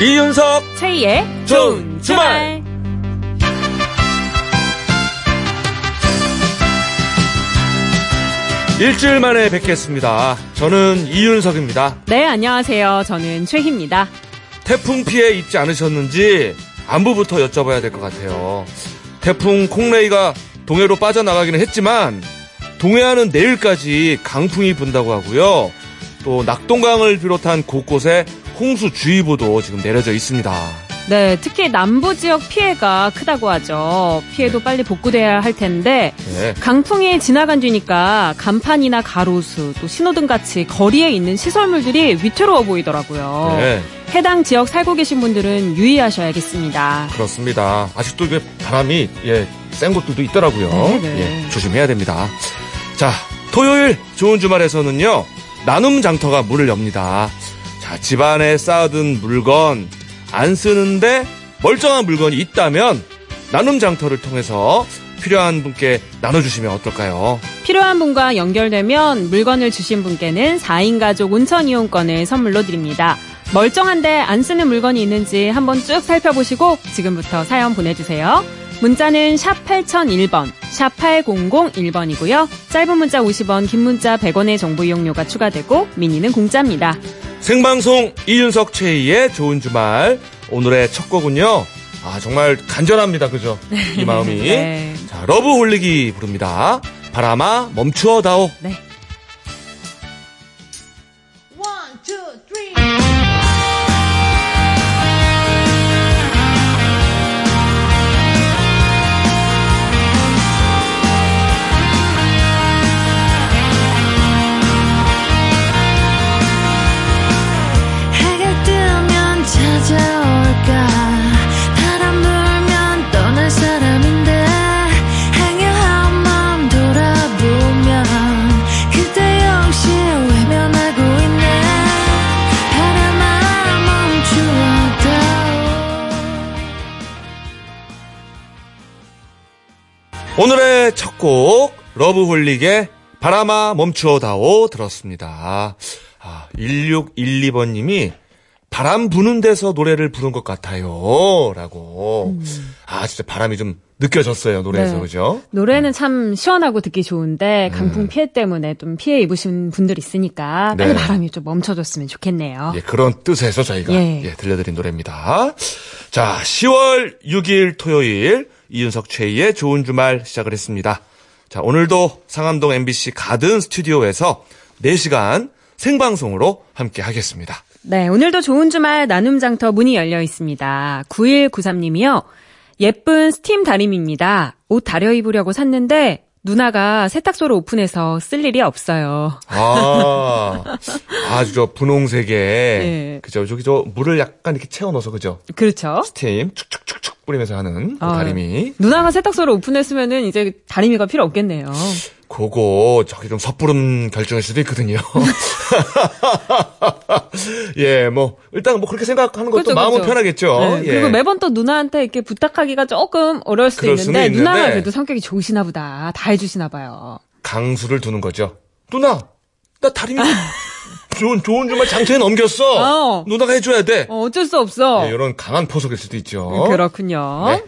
이윤석 최희의 좋은 주말. 일주일 만에 뵙겠습니다. 저는 이윤석입니다. 네, 안녕하세요. 저는 최희입니다. 태풍 피해 입지 않으셨는지 안부부터 여쭤봐야 될 것 같아요. 태풍 콩레이가 동해로 빠져나가기는 했지만 동해안은 내일까지 강풍이 분다고 하고요. 또 낙동강을 비롯한 곳곳에 홍수주의보도 지금 내려져 있습니다. 네, 특히 남부 지역 피해가 크다고 하죠. 피해도 빨리 복구돼야 할 텐데 네. 강풍이 지나간 뒤니까 간판이나 가로수 또 신호등 같이 거리에 있는 시설물들이 위태로워 보이더라고요. 네, 해당 지역 살고 계신 분들은 유의하셔야겠습니다. 그렇습니다. 아직도 바람이 예, 센 곳들도 있더라고요. 네, 네. 예, 조심해야 됩니다. 자, 토요일 좋은 주말에서는요. 나눔 장터가 문을 엽니다. 자, 집안에 쌓아둔 물건 안 쓰는데 멀쩡한 물건이 있다면 나눔 장터를 통해서 필요한 분께 나눠주시면 어떨까요? 필요한 분과 연결되면 물건을 주신 분께는 4인 가족 온천 이용권을 선물로 드립니다. 멀쩡한데 안 쓰는 물건이 있는지 한번 쭉 살펴보시고 지금부터 사연 보내주세요. 문자는 샵 8001번, 샵 8001번이고요. 짧은 문자 50원, 긴 문자 100원의 정보 이용료가 추가되고 미니는 공짜입니다. 생방송 이윤석 최희의 좋은 주말 오늘의 첫 곡은요. 아 정말 간절합니다, 그죠? 이 마음이 네. 자 러브홀릭이 부릅니다. 바람아 멈추어다오. 네. 러브홀릭의 바람아 멈추어다오 들었습니다. 아, 1612번 님이 바람 부는 데서 노래를 부른 것 같아요. 라고. 아, 진짜 바람이 좀 느껴졌어요, 노래에서. 네. 그죠? 노래는 참 시원하고 듣기 좋은데 강풍 피해 때문에 좀 피해 입으신 분들 있으니까 빨리 네. 바람이 좀 멈춰줬으면 좋겠네요. 예, 그런 뜻에서 저희가 예. 예, 들려드린 노래입니다. 자, 10월 6일 토요일 이윤석 최희의 좋은 주말 시작을 했습니다. 자, 오늘도 상암동 MBC 가든 스튜디오에서 4시간 생방송으로 함께 하겠습니다. 네, 오늘도 좋은 주말 나눔 장터 문이 열려 있습니다. 9193님이요. 예쁜 스팀 다림입니다. 옷 다려 입으려고 샀는데 누나가 세탁소를 오픈해서 쓸 일이 없어요. 아, 아주 저 분홍색에 예. 그죠? 저기 저 물을 약간 이렇게 채워 넣어서 그죠? 그렇죠. 스팀 축축축축 뿌리면서 하는 그 아, 다리미. 누나가 세탁소를 오픈했으면은 이제 다리미가 필요 없겠네요. 그거 저기 좀 섣부른 결정일 수도 있거든요. 예, 뭐 일단 뭐 그렇게 생각하는 것도 그렇죠, 마음은 그렇죠. 편하겠죠. 네, 예. 그리고 매번 또 누나한테 이렇게 부탁하기가 조금 어려울 수도 수는 있는데 누나가 있는데. 그래도 성격이 좋으시나 보다. 다 해주시나 봐요. 강수를 두는 거죠. 누나, 나 다리미 좋은 좋은 주말 장터에 넘겼어. 어. 누나가 해줘야 돼. 어, 어쩔 수 없어. 예, 이런 강한 포석일 수도 있죠. 그렇군요. 네.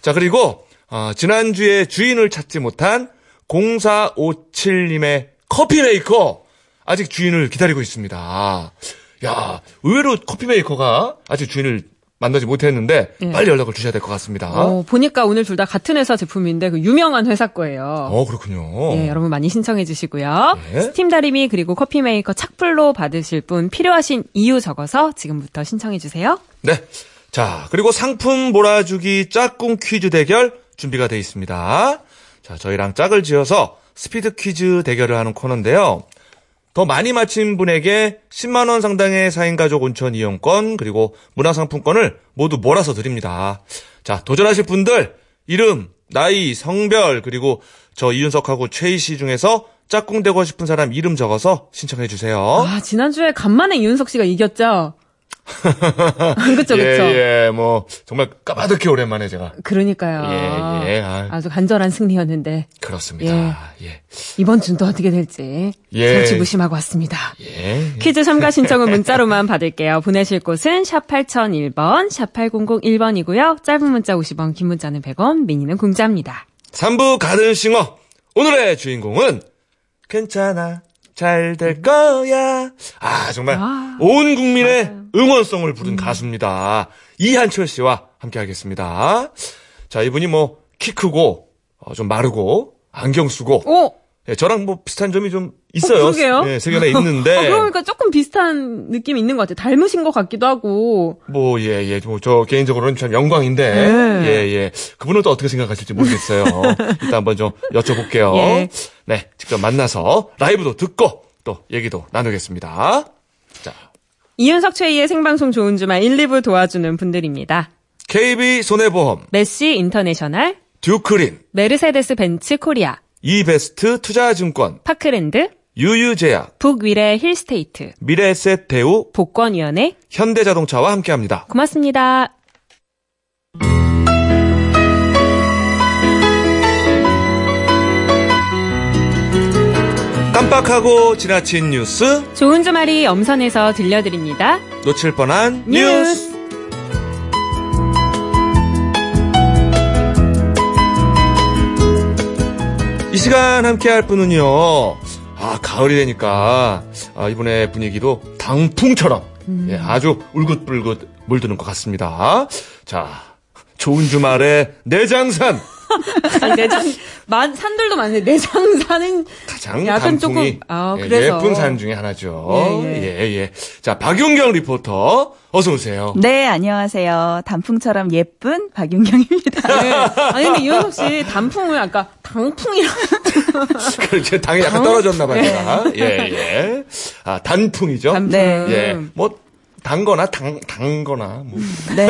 자, 그리고, 어, 지난주에 주인을 찾지 못한 0457님의 커피 메이커. 아직 주인을 기다리고 있습니다. 야, 의외로 커피 메이커가 아직 주인을 만나지 못했는데, 예. 빨리 연락을 주셔야 될 것 같습니다. 어, 어, 보니까 오늘 둘 다 같은 회사 제품인데 그 유명한 회사 거예요. 그렇군요. 예, 여러분 많이 신청해 주시고요. 네. 스팀 다리미 그리고 커피 메이커 착불로 받으실 분 필요하신 이유 적어서 지금부터 신청해 주세요. 네. 자, 그리고 상품 몰아주기 짝꿍 퀴즈 대결 준비가 되어 있습니다. 자, 저희랑 짝을 지어서 스피드 퀴즈 대결을 하는 코너인데요. 더 많이 맞힌 분에게 10만 원 상당의 4인 가족 온천 이용권, 그리고 문화상품권을 모두 몰아서 드립니다. 자, 도전하실 분들, 이름, 나이, 성별, 그리고 저 이윤석하고 최희 씨 중에서 짝꿍 되고 싶은 사람 이름 적어서 신청해 주세요. 아, 지난주에 간만에 이윤석 씨가 이겼죠? 그쵸, 그쵸. 예, 예, 뭐, 정말 까마득히 오랜만에 제가. 그러니까요. 예, 예, 아. 아주 간절한 승리였는데 그렇습니다. 예. 이번 주는 또 어떻게 될지 예. 절치부심하고 왔습니다. 예. 퀴즈 참가 신청은 문자로만 받을게요. 보내실 곳은 샵 8001번, 샵 8001번이고요. 짧은 문자 50원, 긴 문자는 100원, 미니는 공짜입니다. 3부 가든싱어. 오늘의 주인공은 괜찮아. 잘 될 거야. 아, 정말 아, 온 국민의. 응원송을 부른 가수입니다. 이한철 씨와 함께 하겠습니다. 자, 이분이 뭐 키 크고 어, 좀 마르고 안경 쓰고 오! 예, 저랑 뭐 비슷한 점이 좀 있어요. 어, 그러게요. 예, 세견에 있는데 어, 그러니까 조금 비슷한 느낌이 있는 것 같아요. 닮으신 것 같기도 하고. 뭐, 예, 예, 뭐, 저, 개인적으로는 참 영광인데, 네. 예, 예. 그분은 또 어떻게 생각하실지 모르겠어요. 일단 한번 좀 여쭤볼게요. 예. 네, 직접 만나서 라이브도 듣고 또 얘기도 나누겠습니다. 자, 이윤석 최희의 생방송 좋은 주말 1, 2부 도와주는 분들입니다. KB 손해보험, 메시 인터내셔널, 듀크린, 메르세데스 벤츠 코리아, 이베스트 투자증권, 파크랜드, 유유제약, 북위례 힐스테이트, 미래에셋 대우, 복권위원회, 현대자동차와 함께합니다. 고맙습니다. 깜빡하고 지나친 뉴스, 좋은 주말이 엄선해서 들려드립니다. 놓칠 뻔한 뉴스. 뉴스. 시간 함께 할 분은요, 아, 가을이 되니까, 아, 이번에 분위기도 당풍처럼, 예, 아주 울긋불긋 물드는 것 같습니다. 자, 좋은 주말에 내장산, 아니, 내장, 만, 산들도 많은데 내장산은 가장 약간 단풍이 조금, 아, 예, 그래서. 예쁜 산 중에 하나죠. 예, 예, 예. 자, 박윤경 리포터, 어서 오세요. 네, 안녕하세요. 단풍처럼 예쁜 박윤경입니다. 네. 아니, 근데 이현석 씨 단풍을 아까 당풍이라고. 그렇죠. 당이 약간 떨어졌나 봐요. 제가. 예, 예. 아, 단풍이죠. 단풍. 네. 예. 뭐, 단거나 당, 단거나, 뭐. 네.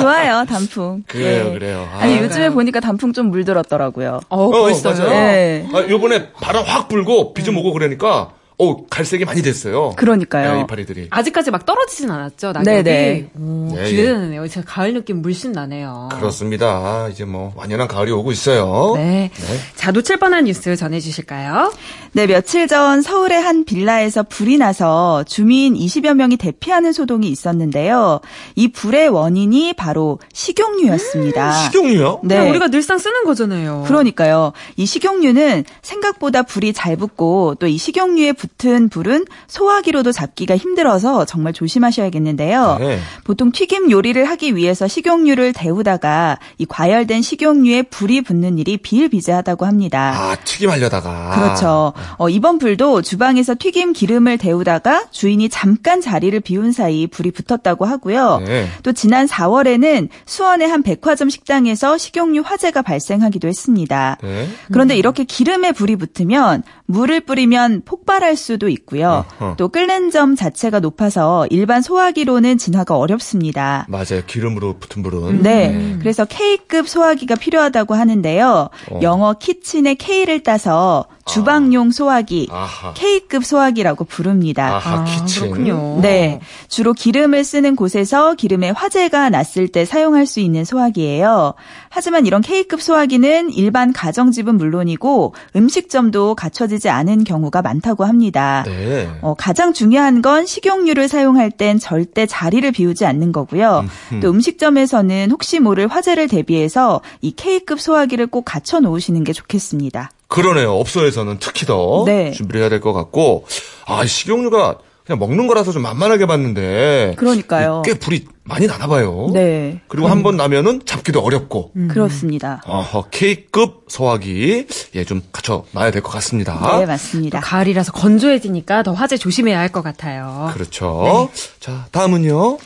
좋아요, 단풍. 그래요, 네. 그래요. 아. 아니, 요즘에 보니까 단풍 좀 물들었더라고요. 어, 어? 맞아요. 네. 아, 요번에 바람 확 불고 비 좀 오고 그러니까, 어, 갈색이 많이 됐어요. 그러니까요. 야, 이파리들이. 아직까지 막 떨어지진 않았죠, 낙엽이? 네네. 오, 네, 기대되네요. 제가 가을 느낌 물씬 나네요. 그렇습니다. 아, 이제 뭐, 완연한 가을이 오고 있어요. 네. 네. 자, 놓칠 뻔한 뉴스 전해 주실까요? 네, 며칠 전 서울의 한 빌라에서 불이 나서 주민 20여 명이 대피하는 소동이 있었는데요. 이 불의 원인이 바로 식용유였습니다. 식용유요? 네. 우리가 늘상 쓰는 거잖아요. 그러니까요. 이 식용유는 생각보다 불이 잘 붙고 또 이 식용유에 붙은 불은 소화기로도 잡기가 힘들어서 정말 조심하셔야겠는데요. 네. 보통 튀김 요리를 하기 위해서 식용유를 데우다가 이 과열된 식용유에 불이 붙는 일이 비일비재하다고 합니다. 아, 튀김하려다가. 그렇죠. 어, 이번 불도 주방에서 튀김 기름을 데우다가 주인이 잠깐 자리를 비운 사이 불이 붙었다고 하고요. 네. 또 지난 4월에는 수원의 한 백화점 식당에서 식용유 화재가 발생하기도 했습니다. 네. 그런데 이렇게 기름에 불이 붙으면 물을 뿌리면 폭발할 수도 있고요. 어허. 또 끓는 점 자체가 높아서 일반 소화기로는 진화가 어렵습니다. 맞아요. 기름으로 붙은 불은. 네. 그래서 K급 소화기가 필요하다고 하는데요. 어. 영어 키친의 K를 따서 주방용 소화기, 아하. K급 소화기라고 부릅니다. 아하, 아. 그렇군요. 네. 주로 기름을 쓰는 곳에서 기름에 화재가 났을 때 사용할 수 있는 소화기예요. 하지만 이런 K급 소화기는 일반 가정집은 물론이고 음식점도 갖춰지지 않은 경우가 많다고 합니다. 네. 어, 가장 중요한 건 식용유를 사용할 땐 절대 자리를 비우지 않는 거고요. 또 음식점에서는 혹시 모를 화재를 대비해서 이 K급 소화기를 꼭 갖춰 놓으시는 게 좋겠습니다. 그러네요. 업소에서는 특히 더 네. 준비를 해야 될 것 같고, 아, 식용유가 그냥 먹는 거라서 좀 만만하게 봤는데, 그러니까요. 꽤 불이 많이 나나 봐요. 네. 그리고 한번 나면은 잡기도 어렵고, 그렇습니다. 어허, K급 소화기, 예, 좀 갖춰 놔야 될 것 같습니다. 네, 또 맞습니다. 가을이라서 건조해지니까 더 화재 조심해야 할 것 같아요. 그렇죠. 자, 다음은요.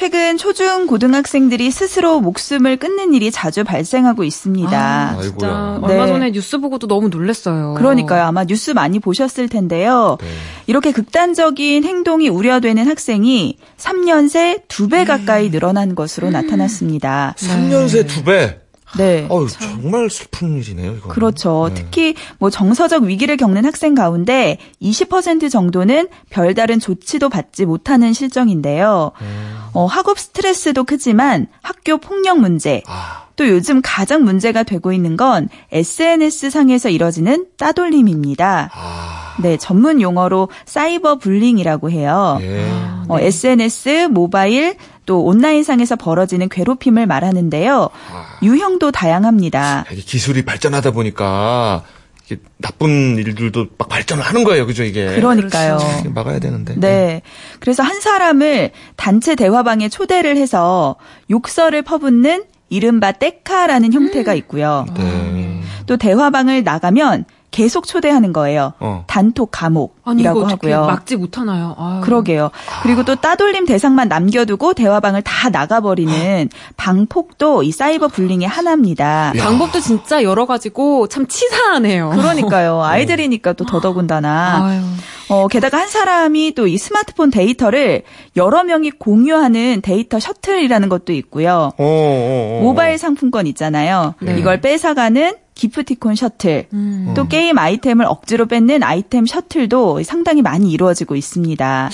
최근 초중 고등학생들이 스스로 목숨을 끊는 일이 자주 발생하고 있습니다. 아. 진짜 네. 얼마 전에 뉴스 보고도 너무 놀랐어요. 그러니까요. 아마 뉴스 많이 보셨을 텐데요. 네. 이렇게 극단적인 행동이 우려되는 학생이 3년 새 두 배 가까이 늘어난 것으로 나타났습니다. 3년 새 두 배. 네. 어유 정말 슬픈 일이네요, 이거. 그렇죠. 네. 특히 뭐 정서적 위기를 겪는 학생 가운데 20% 정도는 별다른 조치도 받지 못하는 실정인데요. 음. 어, 학업 스트레스도 크지만 학교 폭력 문제, 아, 또 요즘 가장 문제가 되고 있는 건 SNS 상에서 이뤄지는 따돌림입니다. 아, 네, 전문 용어로 사이버 불링이라고 해요. 예. 어, SNS, 모바일, 또 온라인상에서 벌어지는 괴롭힘을 말하는데요. 아. 유형도 다양합니다. 이게 기술이 발전하다 보니까 이게 나쁜 일들도 막 발전을 하는 거예요, 그죠 이게. 그러니까요. 이게 막아야 되는데. 네. 그래서 한 사람을 단체 대화방에 초대를 해서 욕설을 퍼붓는 이른바 떼카라는 형태가 있고요. 네. 또 대화방을 나가면 계속 초대하는 거예요. 어. 단톡 아니 감옥이라고 어떻게 하고요. 막지 못하나요? 아유. 그러게요. 그리고 또 따돌림 대상만 남겨두고 대화방을 다 나가버리는 방폭도 이 사이버 불링의 하나입니다. 야. 방법도 진짜 여러 가지고 참 치사하네요. 그러니까요. 아이들이니까 또 더더군다나. 아유. 어, 게다가 한 사람이 또 이 스마트폰 데이터를 여러 명이 공유하는 데이터 셔틀이라는 것도 있고요. 어, 어, 어. 모바일 상품권 있잖아요. 네. 이걸 뺏어가는 기프티콘 셔틀. 음. 또 게임 아이템을 억지로 뺏는 아이템 셔틀도 상당히 많이 이루어지고 있습니다.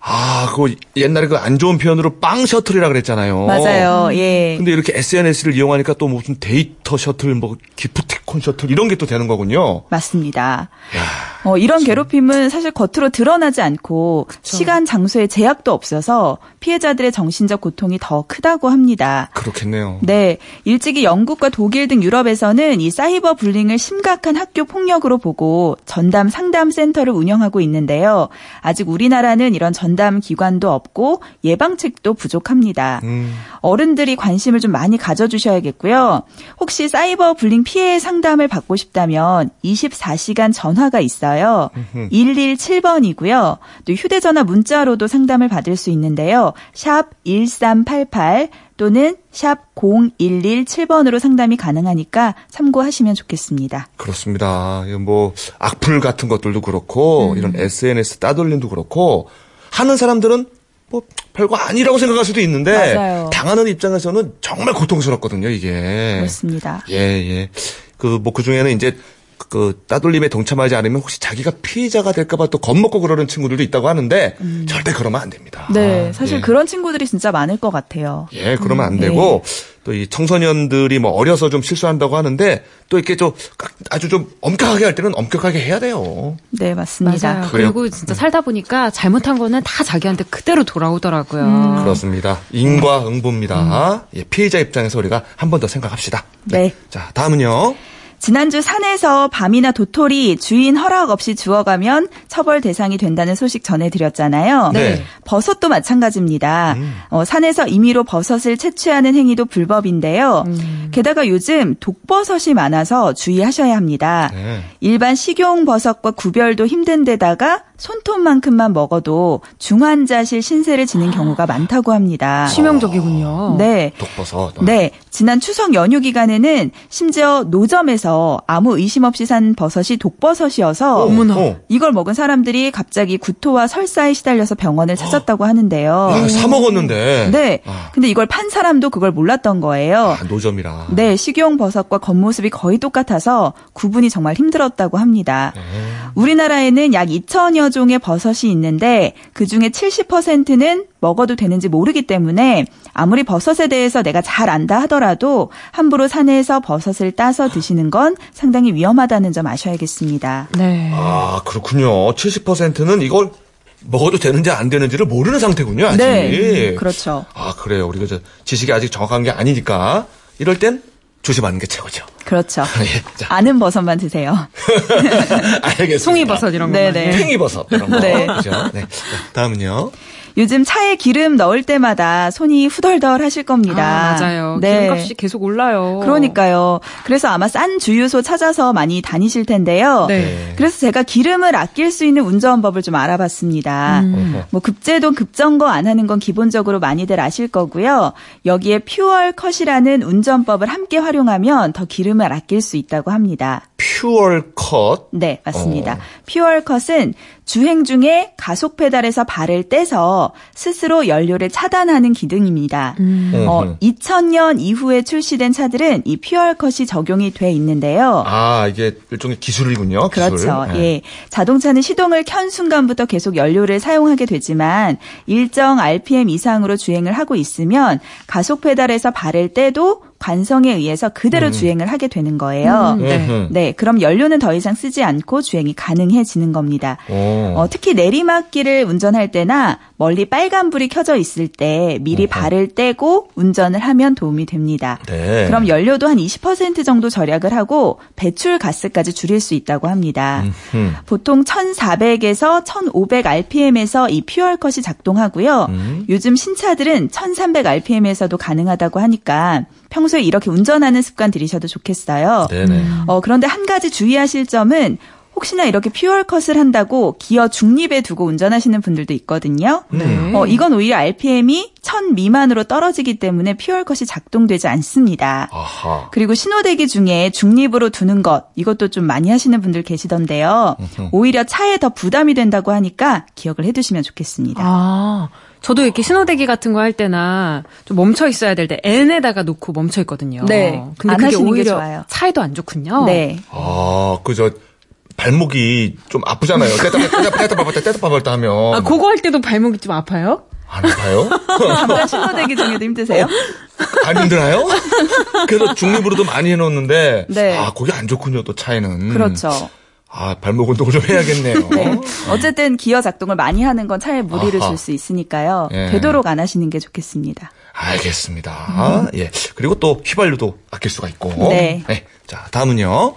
아, 그거 옛날에 그 안 좋은 표현으로 빵 셔틀이라 그랬잖아요. 맞아요. 예. 근데 이렇게 SNS를 이용하니까 또 무슨 데이터 셔틀, 뭐 기프티콘 셔틀 이런 게 또 되는 거군요. 맞습니다. 어, 이런 괴롭힘은 사실 겉으로 드러나지 않고 시간, 장소에 제약도 없어서 피해자들의 정신적 고통이 더 크다고 합니다. 그렇겠네요. 네, 일찍이 영국과 독일 등 유럽에서는 이 사이버 불링을 심각한 학교 폭력으로 보고 전담 상담 센터를 운영하고 있는데요. 아직 우리나라는 이런 전담 기관도 없고 예방책도 부족합니다. 음. 어른들이 관심을 좀 많이 가져주셔야겠고요. 혹시 사이버 불링 피해 상담을 받고 싶다면 24시간 전화가 있어요. 117번이고요. 또 휴대전화 문자로도 상담을 받을 수 있는데요. 샵 1388 또는 샵 0117번으로 상담이 가능하니까 참고하시면 좋겠습니다. 그렇습니다. 뭐 악플 같은 것들도 그렇고 음. 이런 SNS 따돌림도 그렇고 하는 사람들은 뭐 별거 아니라고 생각할 수도 있는데 맞아요. 당하는 입장에서는 정말 고통스럽거든요, 이게. 그렇습니다. 예, 예. 그 뭐 그 중에는 이제 그 따돌림에 동참하지 않으면 혹시 자기가 피해자가 될까봐 또 겁먹고 그러는 친구들도 있다고 하는데 절대 그러면 안 됩니다. 음. 네, 사실 예. 그런 친구들이 진짜 많을 것 같아요. 예, 그러면 안 음, 되고 또 이 청소년들이 뭐 어려서 좀 실수한다고 하는데 또 이렇게 좀 아주 좀 엄격하게 할 때는 엄격하게 해야 돼요. 네, 맞습니다. 맞아요. 그리고 진짜 살다 보니까 잘못한 거는 다 자기한테 그대로 돌아오더라고요. 음. 그렇습니다. 인과응보입니다. 예, 피해자 입장에서 우리가 한 번 더 생각합시다. 네. 자, 다음은요. 지난주 산에서 밤이나 도토리 주인 허락 없이 주워가면 처벌 대상이 된다는 소식 전해드렸잖아요. 네. 버섯도 마찬가지입니다. 어, 산에서 임의로 버섯을 채취하는 행위도 불법인데요. 게다가 요즘 독버섯이 많아서 주의하셔야 합니다. 네. 일반 식용 버섯과 구별도 힘든 데다가 손톱만큼만 먹어도 중환자실 신세를 지는 경우가 많다고 합니다. 치명적이군요. 네. 독버섯. 네, 지난 추석 연휴 기간에는 심지어 노점에서 아무 의심 없이 산 버섯이 독버섯이어서 어머나. 어. 이걸 먹은 사람들이 갑자기 구토와 설사에 시달려서 병원을 찾았다고 하는데요. 야, 사 먹었는데. 네, 아, 근데 이걸 판 사람도 그걸 몰랐던 거예요. 아, 노점이라. 네, 식용 버섯과 겉모습이 거의 똑같아서 구분이 정말 힘들었다고 합니다. 네. 우리나라에는 약 2천여 종의 버섯이 있는데 그 중에 70%는 먹어도 되는지 모르기 때문에 아무리 버섯에 대해서 내가 잘 안다 하더라도 함부로 산에서 버섯을 따서 드시는 건 상당히 위험하다는 점 아셔야겠습니다. 네. 아, 그렇군요. 70%는 이걸 먹어도 되는지 안 되는지를 모르는 상태군요, 아직. 네, 그렇죠. 아, 그래요. 우리가 저 지식이 아직 정확한 게 아니니까 이럴 땐 조심하는 게 최고죠. 그렇죠. 예, 자, 아는 버섯만 드세요. 알겠습니다. 송이버섯 이런 거. 네네. 팽이버섯 이런 거. 네. 그죠? 네. 자, 다음은요. 요즘 차에 기름 넣을 때마다 손이 후덜덜 하실 겁니다. 아, 맞아요. 네. 기름값이 계속 올라요. 그러니까요. 그래서 아마 싼 주유소 찾아서 많이 다니실 텐데요. 네. 그래서 제가 기름을 아낄 수 있는 운전법을 좀 알아봤습니다. 음. 뭐 급제동 급정거 안 하는 건 기본적으로 많이들 아실 거고요. 여기에 fuel cut이라는 운전법을 함께 활용하면 더 기름을 아낄 수 있다고 합니다. fuel cut. 네, 맞습니다. 어. fuel cut은 주행 중에 가속 페달에서 발을 떼서 스스로 연료를 차단하는 기능입니다. 어, 음흠. 2000년 이후에 출시된 차들은 이 fuel cut이 적용이 돼 있는데요. 아, 이게 일종의 기술이군요. 기술. 그렇죠. 네. 예. 자동차는 시동을 켠 순간부터 계속 연료를 사용하게 되지만 일정 RPM 이상으로 주행을 하고 있으면 가속 페달에서 발을 떼도 관성에 의해서 그대로 주행을 하게 되는 거예요. 음, 네. 음흠. 네, 그럼 연료는 더 이상 쓰지 않고 주행이 가능해지는 겁니다. 오. 어, 특히 내리막길을 운전할 때나 멀리 빨간불이 켜져 있을 때 미리 어허. 발을 떼고 운전을 하면 도움이 됩니다. 네. 그럼 연료도 한 20% 정도 절약을 하고 배출 가스까지 줄일 수 있다고 합니다. 음. 보통 1,400에서 1,500 RPM에서 이 퓨얼컷이 작동하고요. 음. 요즘 신차들은 1,300 RPM에서도 가능하다고 하니까 평소에 이렇게 운전하는 습관 들이셔도 좋겠어요. 네네. 어, 그런데 한 가지 주의하실 점은 혹시나 이렇게 퓨얼컷을 한다고 기어 중립에 두고 운전하시는 분들도 있거든요. 음. 어, 이건 오히려 RPM이 1000 미만으로 떨어지기 때문에 퓨얼컷이 작동되지 않습니다. 아하. 그리고 신호대기 중에 중립으로 두는 것 이것도 좀 많이 하시는 분들 계시던데요. 오히려 차에 더 부담이 된다고 하니까 기억을 해두시면 좋겠습니다. 아, 저도 이렇게 신호대기 같은 거 할 때나 좀 멈춰 있어야 될 때 N에다가 놓고 멈춰 있거든요. 네, 근데 안 그게 하시는 게 오히려 좋아요. 차에도 안 좋군요. 네. 아, 그저 발목이 좀 아프잖아요. 떼다 떼다 떼다 밟았다 떼다 밟았다 하면 아, 그거 할 때도 발목이 좀 아파요? 안 아파요? 잠깐 신호대기 중에도 힘드세요? 안 힘드나요? 그래서 중립으로도 많이 해놓는데 네. 아, 그게 안 좋군요. 또 차에는. 그렇죠. 아, 발목 운동을 좀 해야겠네요. 네. 어쨌든 기어 작동을 많이 하는 건 차에 무리를. 줄 수 있으니까요. 예. 되도록 안 하시는 게 좋겠습니다. 알겠습니다. 예. 그리고 또 휘발유도 아낄 수가 있고. 네. 자, 다음은요.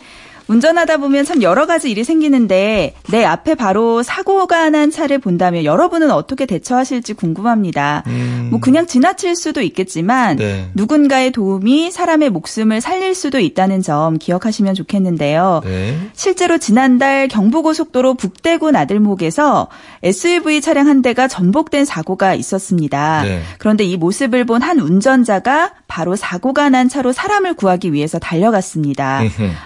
운전하다 보면 참 여러 가지 일이 생기는데 내 앞에 바로 사고가 난 차를 본다면 여러분은 어떻게 대처하실지 궁금합니다. 뭐 그냥 지나칠 수도 있겠지만 네. 누군가의 도움이 사람의 목숨을 살릴 수도 있다는 점 기억하시면 좋겠는데요. 네. 실제로 지난달 경부고속도로 북대구 나들목에서 SUV 차량 한 대가 전복된 사고가 있었습니다. 네. 그런데 이 모습을 본 한 운전자가 바로 사고가 난 차로 사람을 구하기 위해서 달려갔습니다.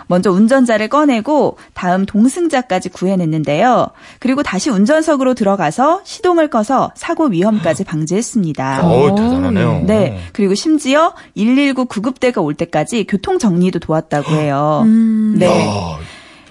먼저 운전자를 꺼내고 다음 동승자까지 구해냈는데요. 그리고 다시 운전석으로 들어가서 시동을 꺼서 사고 위험까지 방지했습니다. 어우, 대단하네요. 네. 그리고 심지어 119 구급대가 올 때까지 교통 정리도 도왔다고 해요. 네. 야,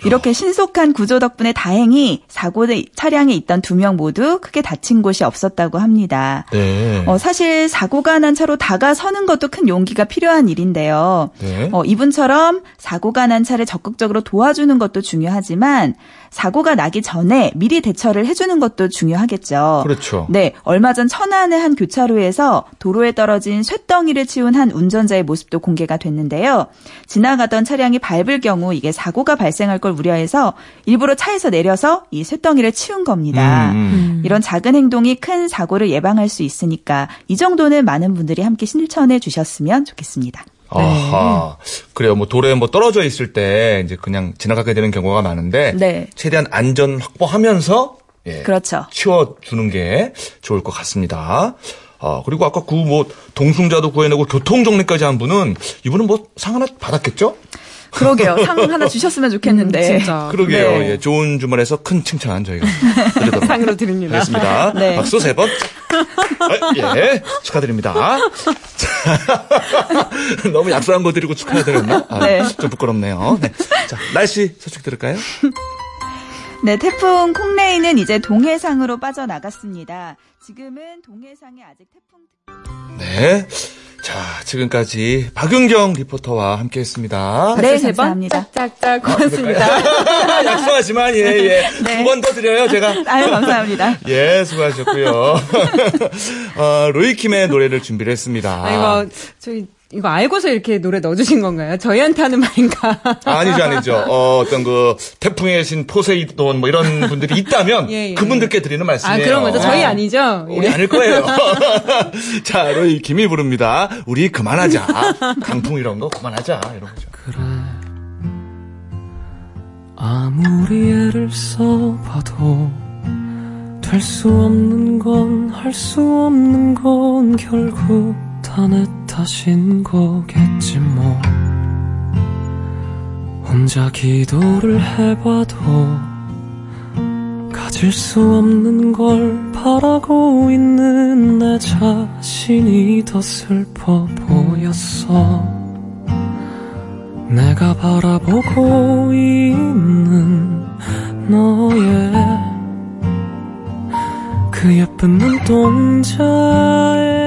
이렇게 신속한 구조 덕분에 다행히 사고 차량에 있던 두 명 모두 크게 다친 곳이 없었다고 합니다. 네. 어, 사실 사고가 난 차로 다가서는 것도 큰 용기가 필요한 일인데요. 네. 어, 이분처럼 사고가 난 차를 적극적으로 도와주는 것도 중요하지만 사고가 나기 전에 미리 대처를 해주는 것도 중요하겠죠. 그렇죠. 네, 얼마 전 천안의 한 교차로에서 도로에 떨어진 쇳덩이를 치운 한 운전자의 모습도 공개가 됐는데요. 지나가던 차량이 밟을 경우 이게 사고가 발생할 걸 우려해서 일부러 차에서 내려서 이 쇳덩이를 치운 겁니다. 음, 음. 이런 작은 행동이 큰 사고를 예방할 수 있으니까 이 정도는 많은 분들이 함께 실천해 주셨으면 좋겠습니다. 아하. 그래요. 뭐 도로에 뭐 떨어져 있을 때 이제 그냥 지나가게 되는 경우가 많은데 네. 최대한 안전 확보하면서 예, 그렇죠. 치워주는 게 좋을 것 같습니다. 아, 그리고 아까 그 뭐 동승자도 구해내고 교통 정리까지 한 분은 이분은 뭐 상 하나 받았겠죠? 그러게요. 상 하나 주셨으면 좋겠는데. 진짜. 그러게요. 네. 예, 좋은 주말에서 큰 칭찬 저희가 드리도록 상으로 드립니다. 하겠습니다. 네. 박수 세 번. 아, 예, 축하드립니다. 자, 너무 약소한 거 드리고 축하드렸나? 아, 네. 좀 부끄럽네요. 네. 자, 날씨 소식 들을까요? 네, 태풍 콩레이는 이제 동해상으로 빠져나갔습니다. 지금은 동해상에 아직 태풍 네. 자, 지금까지 박윤경 리포터와 함께 했습니다. 네, 세 번? 감사합니다. 짝짝짝 고맙습니다. 약소하지만, 예, 예. 네. 두번 더 드려요, 제가. 아유, 감사합니다. 예, 수고하셨고요. 어, 로이킴의 노래를 준비를 했습니다. 아, 이거, 저희, 이거 알고서 이렇게 노래 넣어주신 건가요? 저희한테 하는 말인가? 아니죠, 아니죠. 어, 어떤 그 태풍의 신 포세이돈 뭐 이런 분들이 있다면 예, 예. 그분들께 드리는 아, 말씀이에요. 그런 거죠? 저희 아니죠? 우리 예. 아닐 거예요. 자, 로이 김이 부릅니다. 우리 그만하자. 강풍 이런 거 그만하자. 이런 거죠. 아무리 애를 써봐도 될 수 없는 건 할 수 없는 건 결국 탓인 거겠지 뭐 혼자 기도를 해봐도 가질 수 없는 걸 바라고 있는 내 자신이 더 슬퍼 보였어. 내가 바라보고 있는 너의 그 예쁜 눈동자에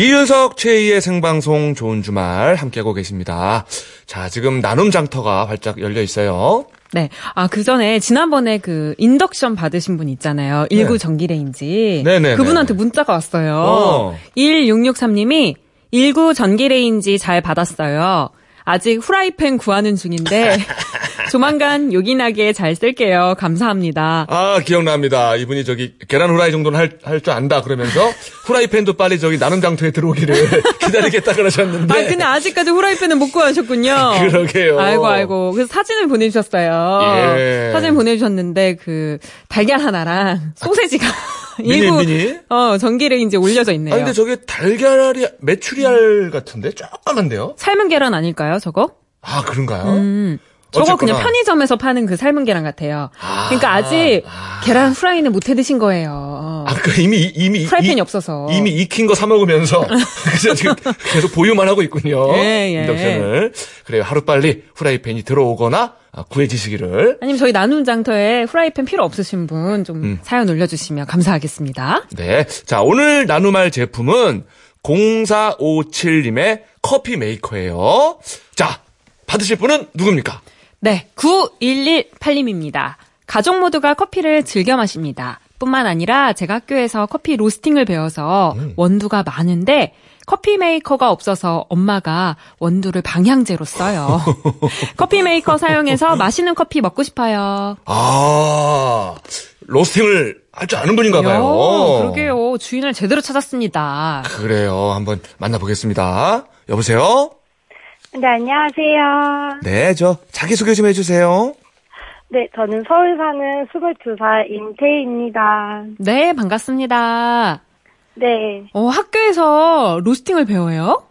이윤석 최희의 생방송 좋은 주말 함께하고 계십니다. 자, 지금 나눔 장터가 활짝 열려 있어요. 네. 아, 그 전에 지난번에 그 인덕션 받으신 분 있잖아요. 19 전기레인지. 네. 네네네. 그분한테 문자가 왔어요. 어. 1663님이 19 전기레인지 잘 받았어요. 아직 후라이팬 구하는 중인데 조만간 요긴하게 잘 쓸게요. 감사합니다. 아, 기억납니다. 이분이 저기 계란 후라이 정도는 할, 할 줄 안다 그러면서 후라이팬도 빨리 저기 나눔 장터에 들어오기를 기다리겠다 그러셨는데. 아, 근데 아직까지 후라이팬은 못 구하셨군요. 그러게요. 아이고, 아이고. 그래서 사진을 보내주셨어요. 예. 사진 보내주셨는데, 그, 달걀 하나랑 소세지가. 미니, 미니? 어, 전기를 이제 올려져 있네요. 아, 근데 저게 달걀이 메추리알 같은데? 조그만데요? 삶은 계란 아닐까요, 저거? 아, 그런가요? 음. 저거 어쨌거나. 그냥 편의점에서 파는 그 삶은 계란 같아요. 아. 그러니까 아직 아. 계란 후라이는 못 해 드신 거예요. 아, 그 이미, 이미. 프라이팬이 이- 없어서. 이미 익힌 거 사 먹으면서. 그래서 지금 계속 보유만 하고 있군요. 예, 예. 인덕션을. 그래요. 하루 빨리 후라이팬이 들어오거나 아, 구해지시기를. 아니면 저희 나눔 장터에 프라이팬 필요 없으신 분좀 음. 사연 올려주시면 감사하겠습니다. 네. 자, 오늘 나눔할 제품은 0457님의 커피 메이커예요. 자, 받으실 분은 누굽니까? 네, 9118님입니다. 가족 모두가 커피를 즐겨 마십니다. 뿐만 아니라 제가 학교에서 커피 로스팅을 배워서 원두가 많은데 커피 메이커가 없어서 엄마가 원두를 방향제로 써요. 커피 메이커 사용해서 맛있는 커피 먹고 싶어요. 아, 로스팅을 할 줄 아는 분인가 봐요. 야, 그러게요. 주인을 제대로 찾았습니다. 그래요. 한번 만나보겠습니다. 여보세요? 네, 안녕하세요. 네, 저 자기소개 좀 해주세요. 네, 저는 서울 사는 22살 임태희입니다. 네, 반갑습니다. 네, 어, 학교에서 로스팅을 배워요?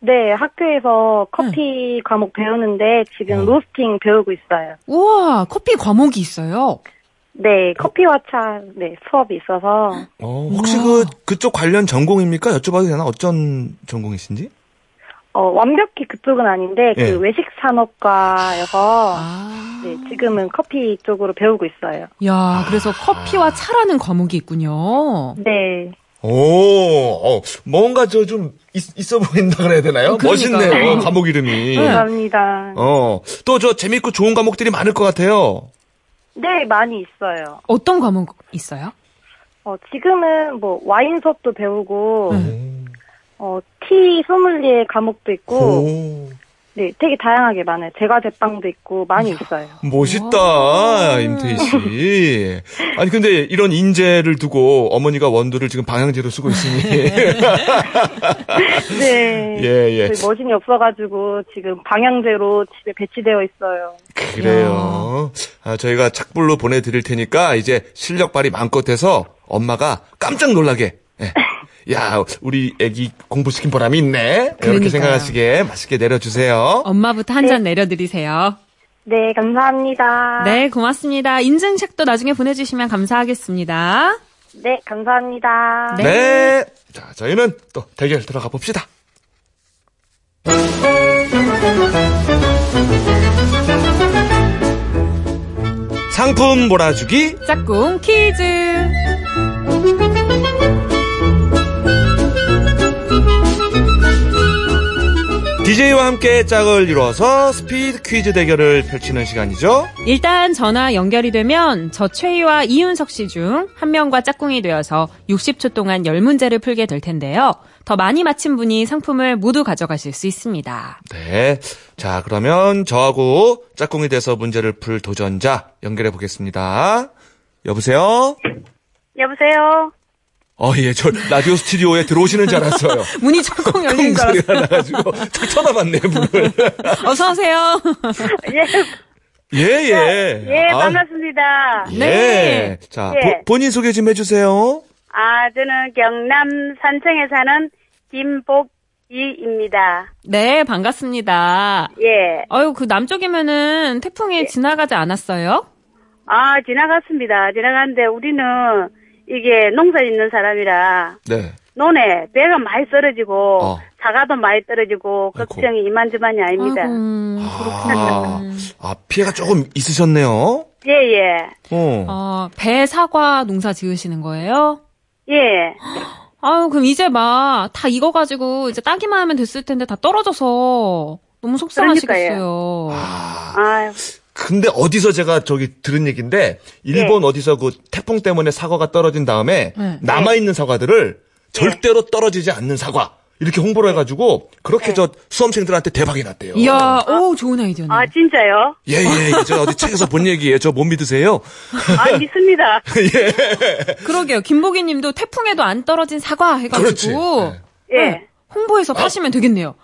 네, 학교에서 커피 과목 배우는데 지금 로스팅 배우고 있어요. 우와, 커피 과목이 있어요. 네, 커피와 차, 네, 수업이 있어서. 어, 혹시 그, 그쪽 관련 전공입니까? 여쭤봐도 되나? 어쩐 전공이신지? 어, 완벽히 그쪽은 아닌데, 예. 그 외식 산업과여서, 아. 네, 지금은 커피 쪽으로 배우고 있어요. 야, 그래서 커피와 차라는 과목이 있군요. 네, 오, 어, 뭔가 저 좀 있어 보인다 그래야 되나요? 그러니까요. 멋있네요, 과목 이름이. 네. 감사합니다. 어, 또 저 재밌고 좋은 과목들이 많을 것 같아요. 네, 많이 있어요. 어떤 과목 있어요? 어, 지금은 뭐, 와인 수업도 배우고, 음. 어, 티 소믈리에 과목도 있고, 오, 네, 되게 다양하게 많아요. 제과 제빵도 있고 많이 있어요. 멋있다, 임태희 씨. 아니, 근데 이런 인재를 두고 어머니가 원두를 지금 방향제로 쓰고 있으니. 네. 예, 예. 저희 머신이 없어가지고 지금 방향제로 집에 배치되어 있어요. 그래요. 아, 저희가 착불로 보내드릴 테니까 이제 실력 발휘 마음껏 해서 엄마가 깜짝 놀라게. 예. 야, 우리 애기 공부시킨 보람이 있네. 이렇게 그러니까요. 생각하시게 맛있게 내려주세요. 엄마부터 한 잔 내려드리세요. 네, 감사합니다. 네, 고맙습니다. 인증샷도 나중에 보내주시면 감사하겠습니다. 네, 감사합니다. 네. 네. 자, 저희는 또 대결 들어가 봅시다. 상품 몰아주기 짝꿍 퀴즈. DJ와 함께 짝을 이뤄서 스피드 퀴즈 대결을 펼치는 시간이죠. 일단 전화 연결이 되면 저 최희와 이윤석 씨 중 한 명과 짝꿍이 되어서 60초 동안 10문제를 풀게 될 텐데요. 더 많이 맞힌 분이 상품을 모두 가져가실 수 있습니다. 네. 자, 그러면 저하고 짝꿍이 돼서 문제를 풀 도전자 연결해 보겠습니다. 여보세요? 여보세요? 어, 예, 저 라디오 스튜디오에 들어오시는 줄 알았어요. 문이 열리는 쿵줄 알았어요. 나가지고 탁 쳐다봤네, 문을. 어서 오세요. 예. 예, 예. 예, 아, 반갑습니다. 예. 네. 자, 예. 보- 본인 소개 좀 해주세요. 아, 저는 경남 산청에 사는 김복이입니다. 네, 반갑습니다. 예. 아유, 그 남쪽이면은 태풍이 지나가지 않았어요? 아, 지나갔습니다. 지나갔는데 우리는 이게 농사 짓는 사람이라 네. 논에 배가 많이 떨어지고 어. 사과도 많이 떨어지고 아이고. 걱정이 이만저만이 아닙니다. 아이고, 아, 아, 피해가 조금 있으셨네요. 예, 예. 어, 어. 배 사과 농사 지으시는 거예요? 예. 아유, 그럼 이제 막 다 익어가지고 이제 따기만 하면 됐을 텐데 다 떨어져서 너무 속상하시겠어요. 아, 아유, 근데 어디서 제가 저기 들은 얘기인데, 일본 어디서 그 태풍 때문에 사과가 떨어진 다음에, 네. 남아 있는 사과들을 절대로 떨어지지 않는 사과, 이렇게 홍보를 해가지고, 그렇게 저 수험생들한테 대박이 났대요. 이야, 오, 좋은 아이디어네. 아, 진짜요? 예, 예, 예. 저 어디 책에서 본 얘기예요. 저 못 믿으세요? 아, 믿습니다. 그러게요. 김보기 님도 태풍에도 안 떨어진 사과 해가지고. 그렇지. 네. 예. 홍보해서 파시면 되겠네요.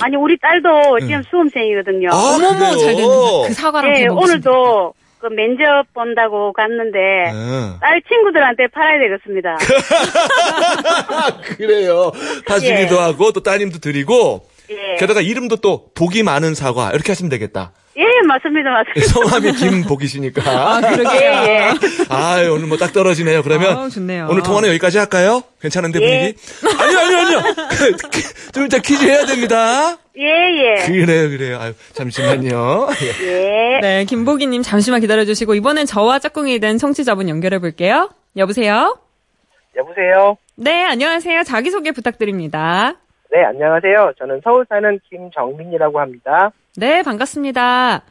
아니, 우리 딸도 지금 수험생이거든요. 아, 어머머? 잘 됐네. 그 사과랑 먹으시면 오늘도 그 면접 본다고 갔는데 네. 딸 친구들한테 팔아야 되겠습니다. 그래요. 파주기도 예. 하고, 또 따님도 드리고, 예. 게다가 이름도 또 복이 많은 사과, 이렇게 하시면 되겠다. 예, 맞습니다, 맞습니다. 성함이 김복이시니까. 아, 그러게요. 예, 예. 아, 오늘 뭐 딱 떨어지네요. 그러면 아우, 좋네요. 오늘 통화는 여기까지 할까요? 괜찮은데 예. 분위기? 아니요, 아니요, 아니요. 그, 좀 이따 퀴즈 해야 됩니다. 예, 예. 그래요, 그래요. 아유, 잠시만요. 예. 예. 네, 김보기 님 잠시만 기다려주시고, 이번엔 저와 짝꿍이 된 청취자분 연결해 볼게요. 여보세요? 여보세요? 네, 안녕하세요. 자기소개 부탁드립니다. 네, 안녕하세요. 저는 서울 사는 김정민이라고 합니다. 네, 반갑습니다.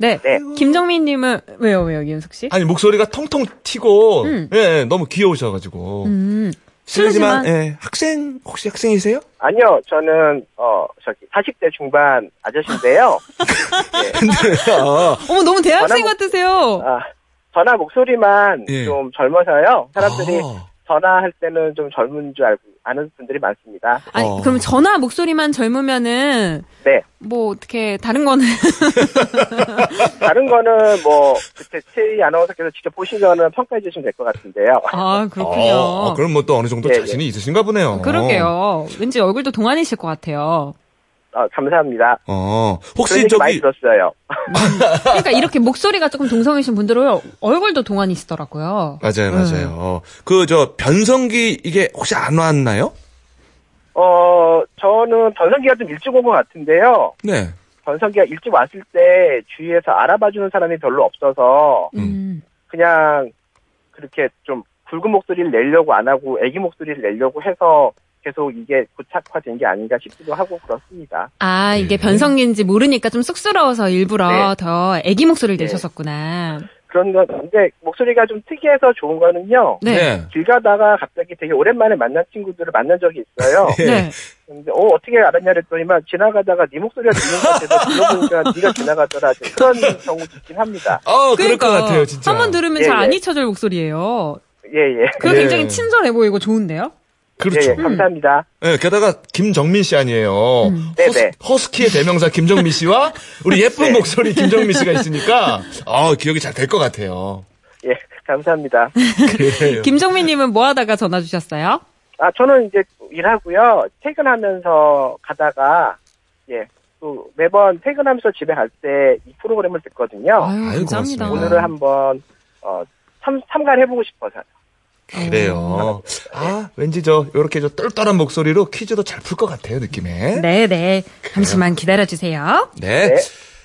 네, 네. 김정민 님은, 왜요, 왜요, 이윤석 씨? 아니, 목소리가 통통 튀고, 음. 예, 예, 너무 귀여우셔 가지고. 음, 실례지만, 예, 학생, 혹시 학생이세요? 아니요, 저는, 어, 저기, 40대 중반 아저씨인데요. 근데, 아, 어머, 너무 대학생 전화- 같으세요. 아, 전화 목소리만 예. 좀 젊어서요. 사람들이 아. 전화할 때는 좀 젊은 줄 알고 아는 분들이 많습니다. 아니, 어. 그럼 전화 목소리만 젊으면은, 네. 뭐, 어떻게, 다른 거는. 다른 거는 뭐, 그때 최희 아나운서께서 직접 보시면은 평가해 주시면 될 것 같은데요. 아, 그렇군요. 어, 어, 그럼 뭐 또 어느 정도 예, 자신이 있으신가 보네요. 그러게요. 왠지 얼굴도 동안이실 것 같아요. 어, 감사합니다. 어, 혹시 얘기 많이 저기, 들었어요. 그러니까 이렇게 목소리가 조금 동성이신 분들은 얼굴도 동안이시더라고요. 맞아요, 음. 맞아요. 그, 저, 변성기, 이게 혹시 안 왔나요? 어, 저는 변성기가 좀 일찍 온 것 같은데요. 네. 변성기가 일찍 왔을 때 주위에서 알아봐주는 사람이 별로 없어서 음. 그냥 그렇게 좀 굵은 목소리를 내려고 안 하고 애기 목소리를 내려고 해서 계속 이게 고착화된 게 아닌가 싶기도 하고 그렇습니다. 아, 이게 네. 변성기인지 모르니까 좀 쑥스러워서 일부러 네. 더 애기 목소리를 네. 내셨었구나. 그런 건 근데 목소리가 좀 특이해서 좋은 거는요. 네. 길 가다가 갑자기 되게 오랜만에 만난 친구들을 만난 적이 있어요. 네. 근데 어 어떻게 알았냐 그랬더니만 지나가다가 네 목소리가 들리는 것 같아서 들어보니까 네가 지나가더라 그런 경우도 있긴 합니다. 어, 그럴 것 같아요, 진짜. 한 번 들으면 예, 잘안 예. 잊혀질 목소리예요. 예예. 그거 예. 굉장히 친절해 보이고 좋은데요? 그렇죠. 예, 예, 감사합니다. 예, 게다가 김정민 씨 아니에요. 음. 네네. 허스, 키의 대명사 김정민 씨와 우리 예쁜 네. 목소리 김정민 씨가 있으니까 어, 기억이 잘 될 것 같아요. 예, 감사합니다. 그래요. 김종민님은 뭐 하다가 전화 주셨어요? 아, 저는 이제 일하고요. 퇴근하면서 가다가, 예, 또 매번 퇴근하면서 집에 갈 때 이 프로그램을 듣거든요. 아유, 감사합니다. 오늘은 한번, 어, 참, 참가해보고 싶어서. 그래요. 아, 왠지 저, 요렇게 저 똘똘한 목소리로 퀴즈도 잘 풀 것 같아요, 느낌에. 네, 네. 잠시만 기다려 주세요. 네. 네.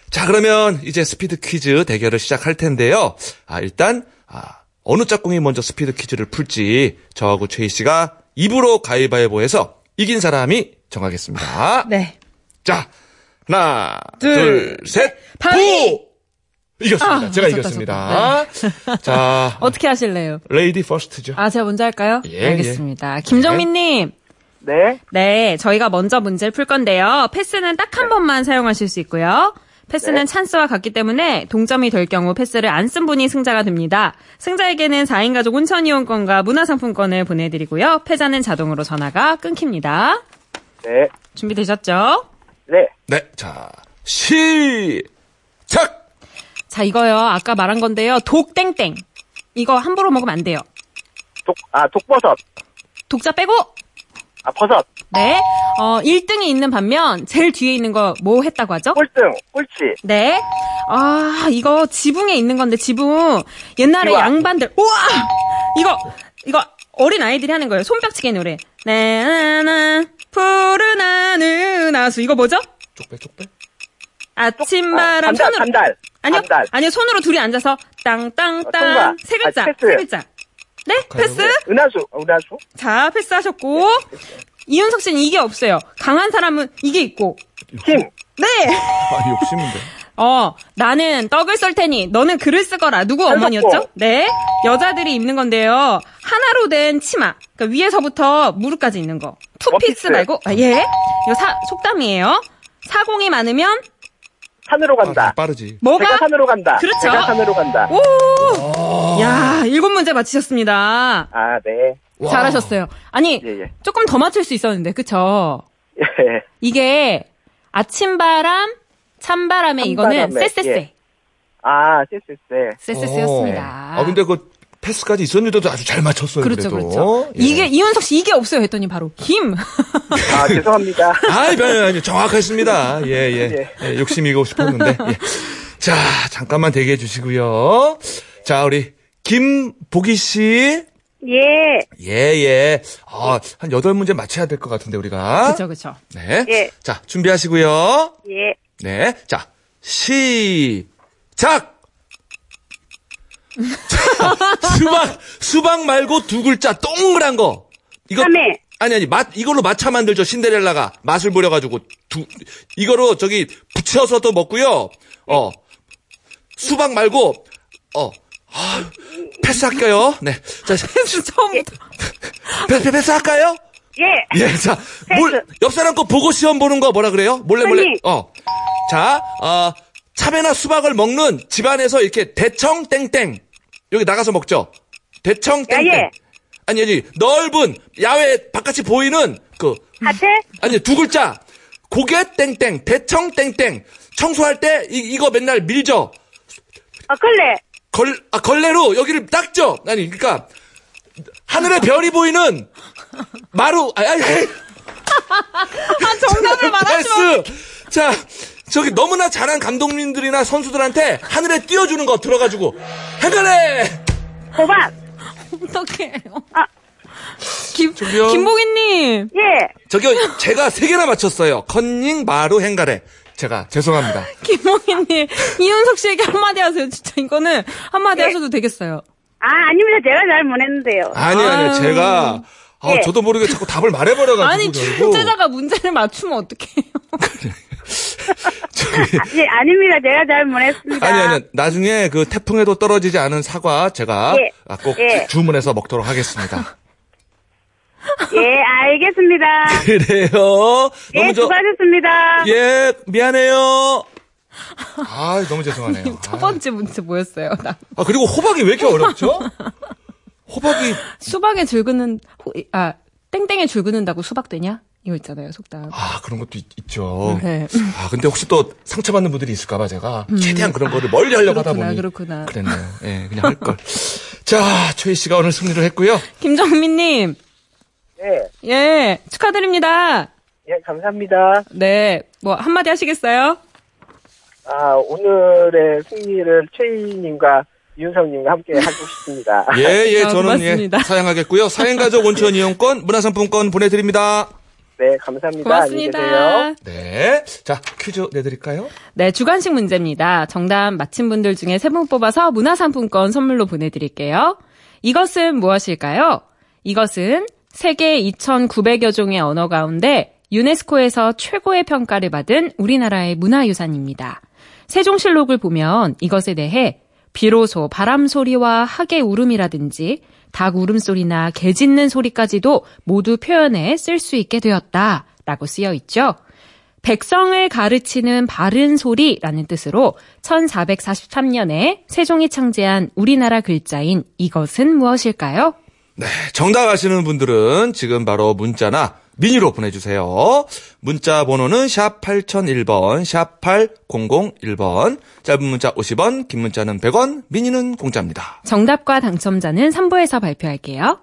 자, 그러면 이제 스피드 퀴즈 대결을 시작할 텐데요. 아, 일단, 아, 어느 짝꿍이 먼저 스피드 퀴즈를 풀지 저하고 최희 씨가 입으로 가위바위보해서 이긴 사람이 정하겠습니다. 네. 자, 하나, 둘, 둘, 셋, 바위! 보! 이겼습니다. 아, 제가 좋다, 이겼습니다. 자, 어떻게 하실래요? lady first죠. 아, 제가 먼저 할까요? 예, 알겠습니다. 김정민님. 네. 네, 저희가 먼저 문제를 풀 건데요. 패스는 딱 한 번만 사용하실 수 있고요. 패스는 네. 찬스와 같기 때문에 동점이 될 경우 패스를 안 쓴 분이 승자가 됩니다. 승자에게는 4인 가족 온천 이용권과 문화상품권을 보내드리고요. 패자는 자동으로 전화가 끊깁니다. 네. 준비되셨죠? 네. 네, 자, 시작! 자, 이거요. 아까 말한 건데요. 독땡땡. 이거 함부로 먹으면 안 돼요. 독, 아, 독버섯. 독자 빼고 아, 버섯. 네. 어, 1등이 있는 반면 제일 뒤에 있는 거 뭐 했다고 하죠? 꼴등. 꼴찌. 네. 아, 이거 지붕에 있는 건데 지붕. 옛날에 우와. 양반들. 우와! 이거 이거 어린 아이들이 하는 거예요. 손뼉치기 노래. 네, 나나 푸른 하늘 나수. 이거 뭐죠? 쪽배 쪽배. 아침바람 아, 손으로 간달. 아니요. 간달. 아니요. 손으로 둘이 앉아서 어, 땅땅땅 통과. 세 글자. 아. 세 글자. 네? 패스? 은하수. 어, 은하수. 자, 패스하셨고. 이윤석 씨는 이게 없어요. 강한 사람은 이게 있고. 힘. 네. 아, 욕심인데. 어, 나는 떡을 썰 테니 너는 글을 쓰거라. 누구. 어머니였죠? 네. 여자들이 입는 건데요. 하나로 된 치마. 그러니까 위에서부터 무릎까지 있는 거. 투피스. 말고, 아, 예. 이거 사, 속담이에요. 사공이 많으면 산으로 간다. 아, 빠르지. 뭐가? 제가 산으로 간다. 그렇죠. 제가 산으로 간다. 오! 야, 일곱 문제 맞히셨습니다. 아, 네. 와. 잘하셨어요. 아니, 예, 예. 조금 더 맞출 수 있었는데, 그쵸? 예. 이게 아침바람, 찬바람에 이거는 찬바람에, 쎄쎄쎄. 예. 아, 쎄쎄쎄. 쎄쎄쎄였습니다. 어. 아, 근데 그 패스까지 있었는데도 아주 잘 맞췄어요. 그렇죠, 그래도. 그렇죠. 예. 이게 이윤석 씨 이게 없어요 했더니 바로 힘. 아, 죄송합니다. 아이, 아니, 아니, 정확했습니다. 예, 예. 예, 욕심이고 싶었는데. 예. 자, 잠깐만 대기해 주시고요. 자, 우리 김보기 씨. 예, 예, 예. 아, 한 여덟 문제 맞춰야 될 것 같은데, 우리가. 그렇죠, 그렇죠. 네. 예. 자, 준비하시고요. 예. 네. 자, 시작! 자, 수박, 수박 말고 두 글자, 동그란 거. 이거. 참외. 아니, 아니, 맛, 이걸로 마차 만들죠. 신데렐라가. 맛을 보려가지고. 두, 이거로 저기 붙여서도 먹고요. 어. 수박 말고, 어. 아, 패스할게요. 네. 자, 처음부터 패스, 패스할까요? 예. 예, 자, 몰, 옆 사람 거 보고 시험 보는 거 뭐라 그래요? 몰래 몰래. 아니. 어. 자, 어, 참외나 수박을 먹는 집안에서 이렇게 대청 땡땡. 여기 나가서 먹죠? 대청 땡땡. 야예. 아니, 아니, 넓은 야외 바깥이 보이는 그, 하태. 아니, 두 글자. 고개 땡땡, 대청 땡땡. 청소할 때 이, 이거 맨날 밀죠? 어, 걸레. 걸, 아, 걸레로 여기를 닦죠? 아니, 그러니까 하늘에 별이 보이는 마루, 아니, 아니, 아니. 아 정답을 말하시면 패스. 자, 저기 너무나 잘한 감독님들이나 선수들한테 하늘에 띄워주는 거 들어가지고 행간해. 호박. 어떡해요. 아. 김 저기요. 김보기님 예. 저기요, 제가 세 개나 맞췄어요. 컨닝, 마루, 행가래. 제가 죄송합니다. 김보기님 이윤석 씨에게 한마디 하세요. 진짜 이거는 한마디 예. 하셔도 되겠어요. 아, 아닙니다. 제가 잘 못했는데요. 아니 아니요. 제가 아, 예. 저도 모르게 자꾸 답을 말해버려가지고 아니 결국. 출제자가 문제를 맞추면 어떡해요. 저기, 예, 아닙니다. 제가 잘 못했습니다. 아니 아니 나중에 그 태풍에도 떨어지지 않은 사과 제가 예. 아, 꼭 예. 주문해서 먹도록 하겠습니다. 예, 알겠습니다. 그래요. 예, 너무 저 수고하셨습니다. 예, 미안해요. 아, 너무 죄송하네요. 첫 번째 문제 뭐였어요? 나 아, 그리고 호박이 왜 이렇게 어렵죠? 호박이 수박에 줄 긋는 호- 아 땡땡에 줄 긋는다고 수박 되냐? 이거 있잖아요 속담. 아, 그런 것도 있, 죠 네. 아, 근데 혹시 또 상처받는 분들이 있을까봐 제가 최대한 그런 거를 멀리 하려고 하다 음. 그렇구나, 보니. 그렇구나. 그랬네요. 예, 그냥 할 걸. 자, 최희 씨가 오늘 승리를 했고요. 김정민님, 예. 예 축하드립니다. 예, 감사합니다. 네, 뭐 한마디 하시겠어요? 아, 오늘의 승리를 최희님과 이윤성님과 함께 하고 싶습니다. 예, 예, 아, 저는 고맙습니다. 예, 사양하겠고요. 사행가족 온천 이용권, 문화상품권 보내드립니다. 네, 감사합니다. 고맙습니다. 네. 자, 퀴즈 내드릴까요? 네, 주관식 문제입니다. 정답 맞힌 분들 중에 세 분 뽑아서 문화상품권 선물로 보내드릴게요. 이것은 무엇일까요? 이것은 세계 2,900여 종의 언어 가운데 유네스코에서 최고의 평가를 받은 우리나라의 문화유산입니다. 세종실록을 보면 이것에 대해 비로소 바람 소리와 하계 울음이라든지 닭 울음소리나 개 짖는 소리까지도 모두 표현해 쓸수 있게 되었다 라고 쓰여 있죠. 백성을 가르치는 바른 소리라는 뜻으로 1443년에 세종이 창제한 우리나라 글자인 이것은 무엇일까요? 네, 정답 아시는 분들은 지금 바로 문자나 미니로 보내주세요. 문자 번호는 샵 8001번, 샵 8001번, 짧은 문자 50원, 긴 문자는 100원, 미니는 공짜입니다. 정답과 당첨자는 3부에서 발표할게요.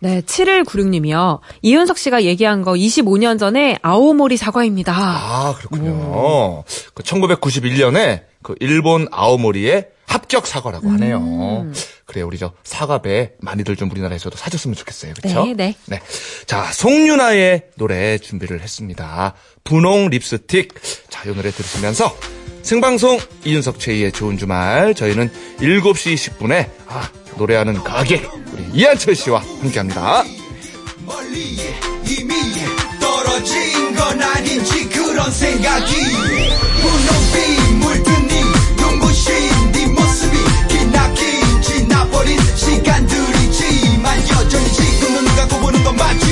네, 7196님이요. 이윤석 씨가 얘기한 거 25년 전에 아오모리 사과입니다. 아, 그렇군요. 그 1991년에 그 일본 아오모리의 합격 사과라고 하네요. 그래, 우리 저 사과배 많이들 좀 우리나라에서도 사줬으면 좋겠어요. 그렇죠? 네, 네. 자, 송윤아의 노래 준비를 했습니다. 분홍 립스틱. 자, 이 노래 들으시면서 생방송 이윤석 최희의 좋은 주말 저희는 7시 10분에 아, 노래하는 가게 우리 이한철 씨와 함께합니다. 멀리 이미 떨어진 건 아닌지 그런 생각이 시간들이지만 여전히 지금은 누가 고보는 건 맞죠?